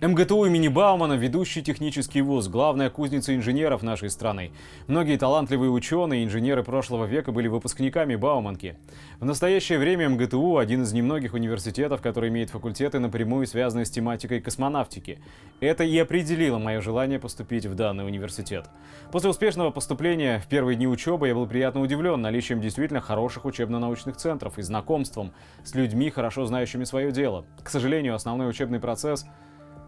МГТУ имени Баумана – ведущий технический вуз, главная кузница инженеров нашей страны. Многие талантливые ученые и инженеры прошлого века были выпускниками Бауманки. В настоящее время МГТУ – один из немногих университетов, который имеет факультеты, напрямую связанные с тематикой космонавтики. Это и определило мое желание поступить в данный университет. После успешного поступления в первые дни учебы я был приятно удивлен наличием действительно хороших учебно-научных центров и знакомством с людьми, хорошо знающими свое дело. К сожалению, основной учебный процесс –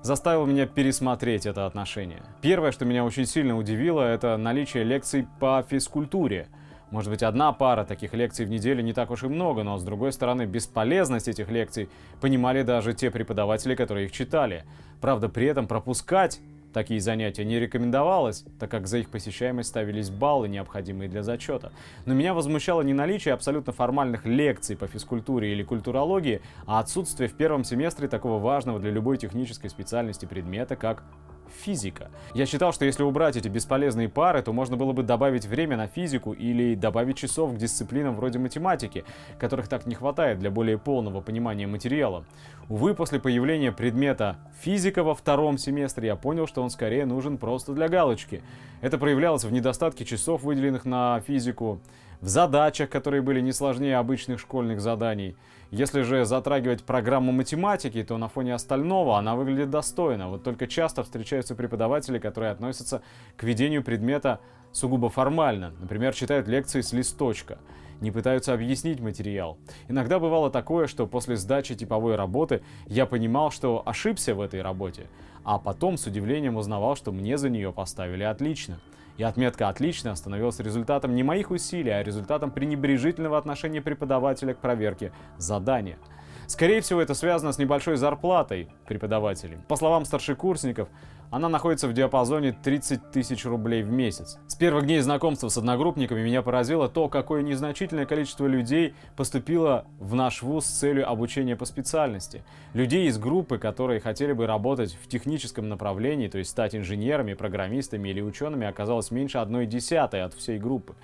заставил меня пересмотреть это отношение. Первое, что меня очень сильно удивило, это наличие лекций по физкультуре. Может быть, одна пара таких лекций в неделю не так уж и много, но, с другой стороны, бесполезность этих лекций понимали даже те преподаватели, которые их читали. Правда, при этом пропускать Такие занятия не рекомендовалось, так как за их посещаемость ставились баллы, необходимые для зачета. Но меня возмущало не наличие абсолютно формальных лекций по физкультуре или культурологии, а отсутствие в первом семестре такого важного для любой технической специальности предмета, как физика. Я считал, что если убрать эти бесполезные пары, то можно было бы добавить время на физику или добавить часов к дисциплинам вроде математики, которых так не хватает для более полного понимания материала. Увы, после появления предмета физика во втором семестре я понял, что он скорее нужен просто для галочки. Это проявлялось в недостатке часов, выделенных на физику, в задачах, которые были не сложнее обычных школьных заданий. Если же затрагивать программу математики, то на фоне остального она выглядит достойно. Вот только часто встречаются преподаватели, которые относятся к ведению предмета сугубо формально. Например, читают лекции с листочка не пытаются объяснить материал. Иногда бывало такое, что после сдачи типовой работы я понимал, что ошибся в этой работе, а потом с удивлением узнавал, что мне за нее поставили отлично. И отметка «отлично» становилась результатом не моих усилий, а результатом пренебрежительного отношения преподавателя к проверке задания. Скорее всего, это связано с небольшой зарплатой преподавателей. По словам старшекурсников, она находится в диапазоне 30 тысяч рублей в месяц. С первых дней знакомства с одногруппниками меня поразило то, какое незначительное количество людей поступило в наш вуз с целью обучения по специальности. Людей из группы, которые хотели бы работать в техническом направлении, то есть стать инженерами, программистами или учеными, оказалось меньше одной десятой от всей группы.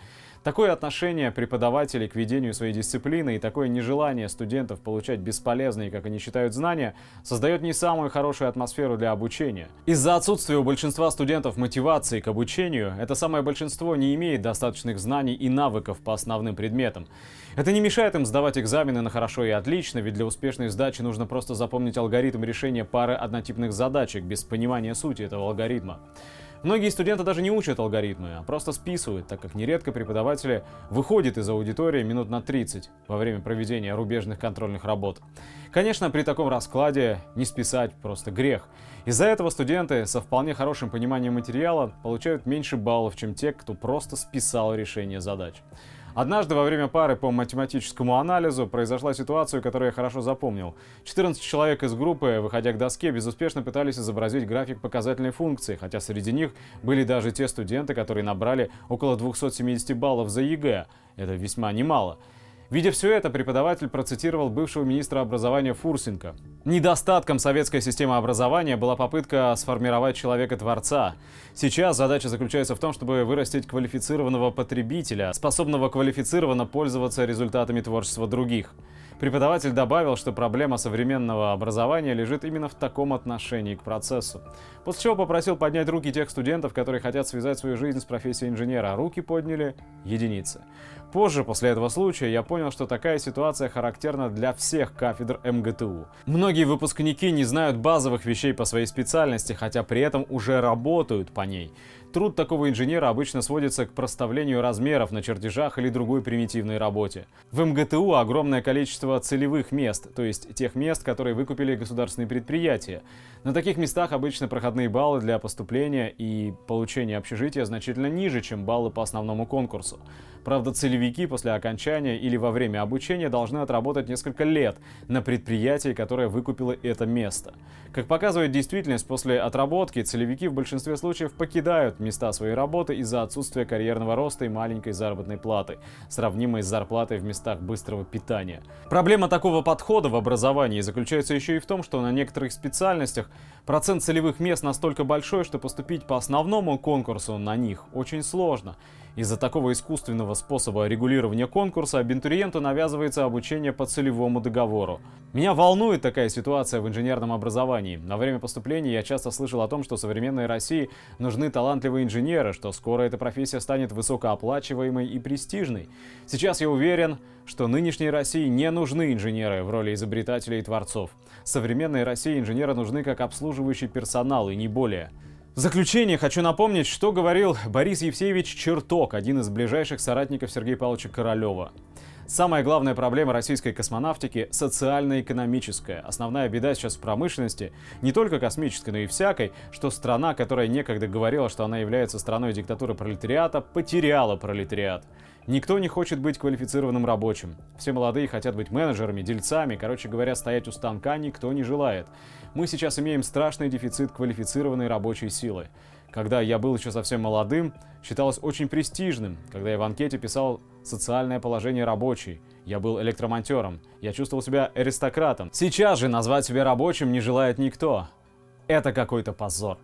Такое отношение преподавателей к ведению своей дисциплины и такое нежелание студентов получать бесполезные, как они считают, знания, создает не самую хорошую атмосферу для обучения. Из-за отсутствия у большинства студентов мотивации к обучению, это самое большинство не имеет достаточных знаний и навыков по основным предметам. Это не мешает им сдавать экзамены на хорошо и отлично, ведь для успешной сдачи нужно просто запомнить алгоритм решения пары однотипных задачек без понимания сути этого алгоритма. Многие студенты даже не учат алгоритмы, а просто списывают, так как нередко преподаватели выходят из аудитории минут на 30 во время проведения рубежных контрольных работ. Конечно, при таком раскладе не списать просто грех. Из-за этого студенты со вполне хорошим пониманием материала получают меньше баллов, чем те, кто просто списал решение задач. Однажды во время пары по математическому анализу произошла ситуация, которую я хорошо запомнил. 14 человек из группы, выходя к доске, безуспешно пытались изобразить график показательной функции, хотя среди них были даже те студенты, которые набрали около 270 баллов за ЕГЭ. Это весьма немало. Видя все это, преподаватель процитировал бывшего министра образования Фурсенко. Недостатком советской системы образования была попытка сформировать человека-творца. Сейчас задача заключается в том, чтобы вырастить квалифицированного потребителя, способного квалифицированно пользоваться результатами творчества других. Преподаватель добавил, что проблема современного образования лежит именно в таком отношении к процессу. После чего попросил поднять руки тех студентов, которые хотят связать свою жизнь с профессией инженера, а руки подняли единицы. Позже, после этого случая, я понял, что такая ситуация характерна для всех кафедр МГТУ. Многие выпускники не знают базовых вещей по своей специальности, хотя при этом уже работают по ней. Труд такого инженера обычно сводится к проставлению размеров на чертежах или другой примитивной работе. В МГТУ огромное количество целевых мест, то есть тех мест, которые выкупили государственные предприятия. На таких местах обычно проходные баллы для поступления и получения общежития значительно ниже, чем баллы по основному конкурсу. Правда, целевики после окончания или во время обучения должны отработать несколько лет на предприятии, которое выкупило это место. Как показывает действительность, после отработки целевики в большинстве случаев покидают места своей работы из-за отсутствия карьерного роста и маленькой заработной платы, сравнимой с зарплатой в местах быстрого питания. Проблема такого подхода в образовании заключается еще и в том, что на некоторых специальностях процент целевых мест настолько большой, что поступить по основному конкурсу на них очень сложно. Из-за такого искусственного способа регулирования конкурса абитуриенту навязывается обучение по целевому договору. Меня волнует такая ситуация в инженерном образовании. На время поступления я часто слышал о том, что современной России нужны талантливые инженеры, что скоро эта профессия станет высокооплачиваемой и престижной. Сейчас я уверен, что нынешней России не нужны инженеры в роли изобретателей и творцов. Современной России инженеры нужны как обслуживающий персонал и не более. В заключение хочу напомнить, что говорил Борис Евсеевич Черток, один из ближайших соратников Сергея Павловича Королева. Самая главная проблема российской космонавтики – социально-экономическая. Основная беда сейчас в промышленности, не только космической, но и всякой, что страна, которая некогда говорила, что она является страной диктатуры пролетариата, потеряла пролетариат. Никто не хочет быть квалифицированным рабочим. Все молодые хотят быть менеджерами, дельцами, короче говоря, стоять у станка никто не желает. Мы сейчас имеем страшный дефицит квалифицированной рабочей силы. Когда я был еще совсем молодым, считалось очень престижным, когда я в анкете писал «социальное положение рабочий». Я был электромонтером, я чувствовал себя аристократом. Сейчас же назвать себя рабочим не желает никто. Это какой-то позор.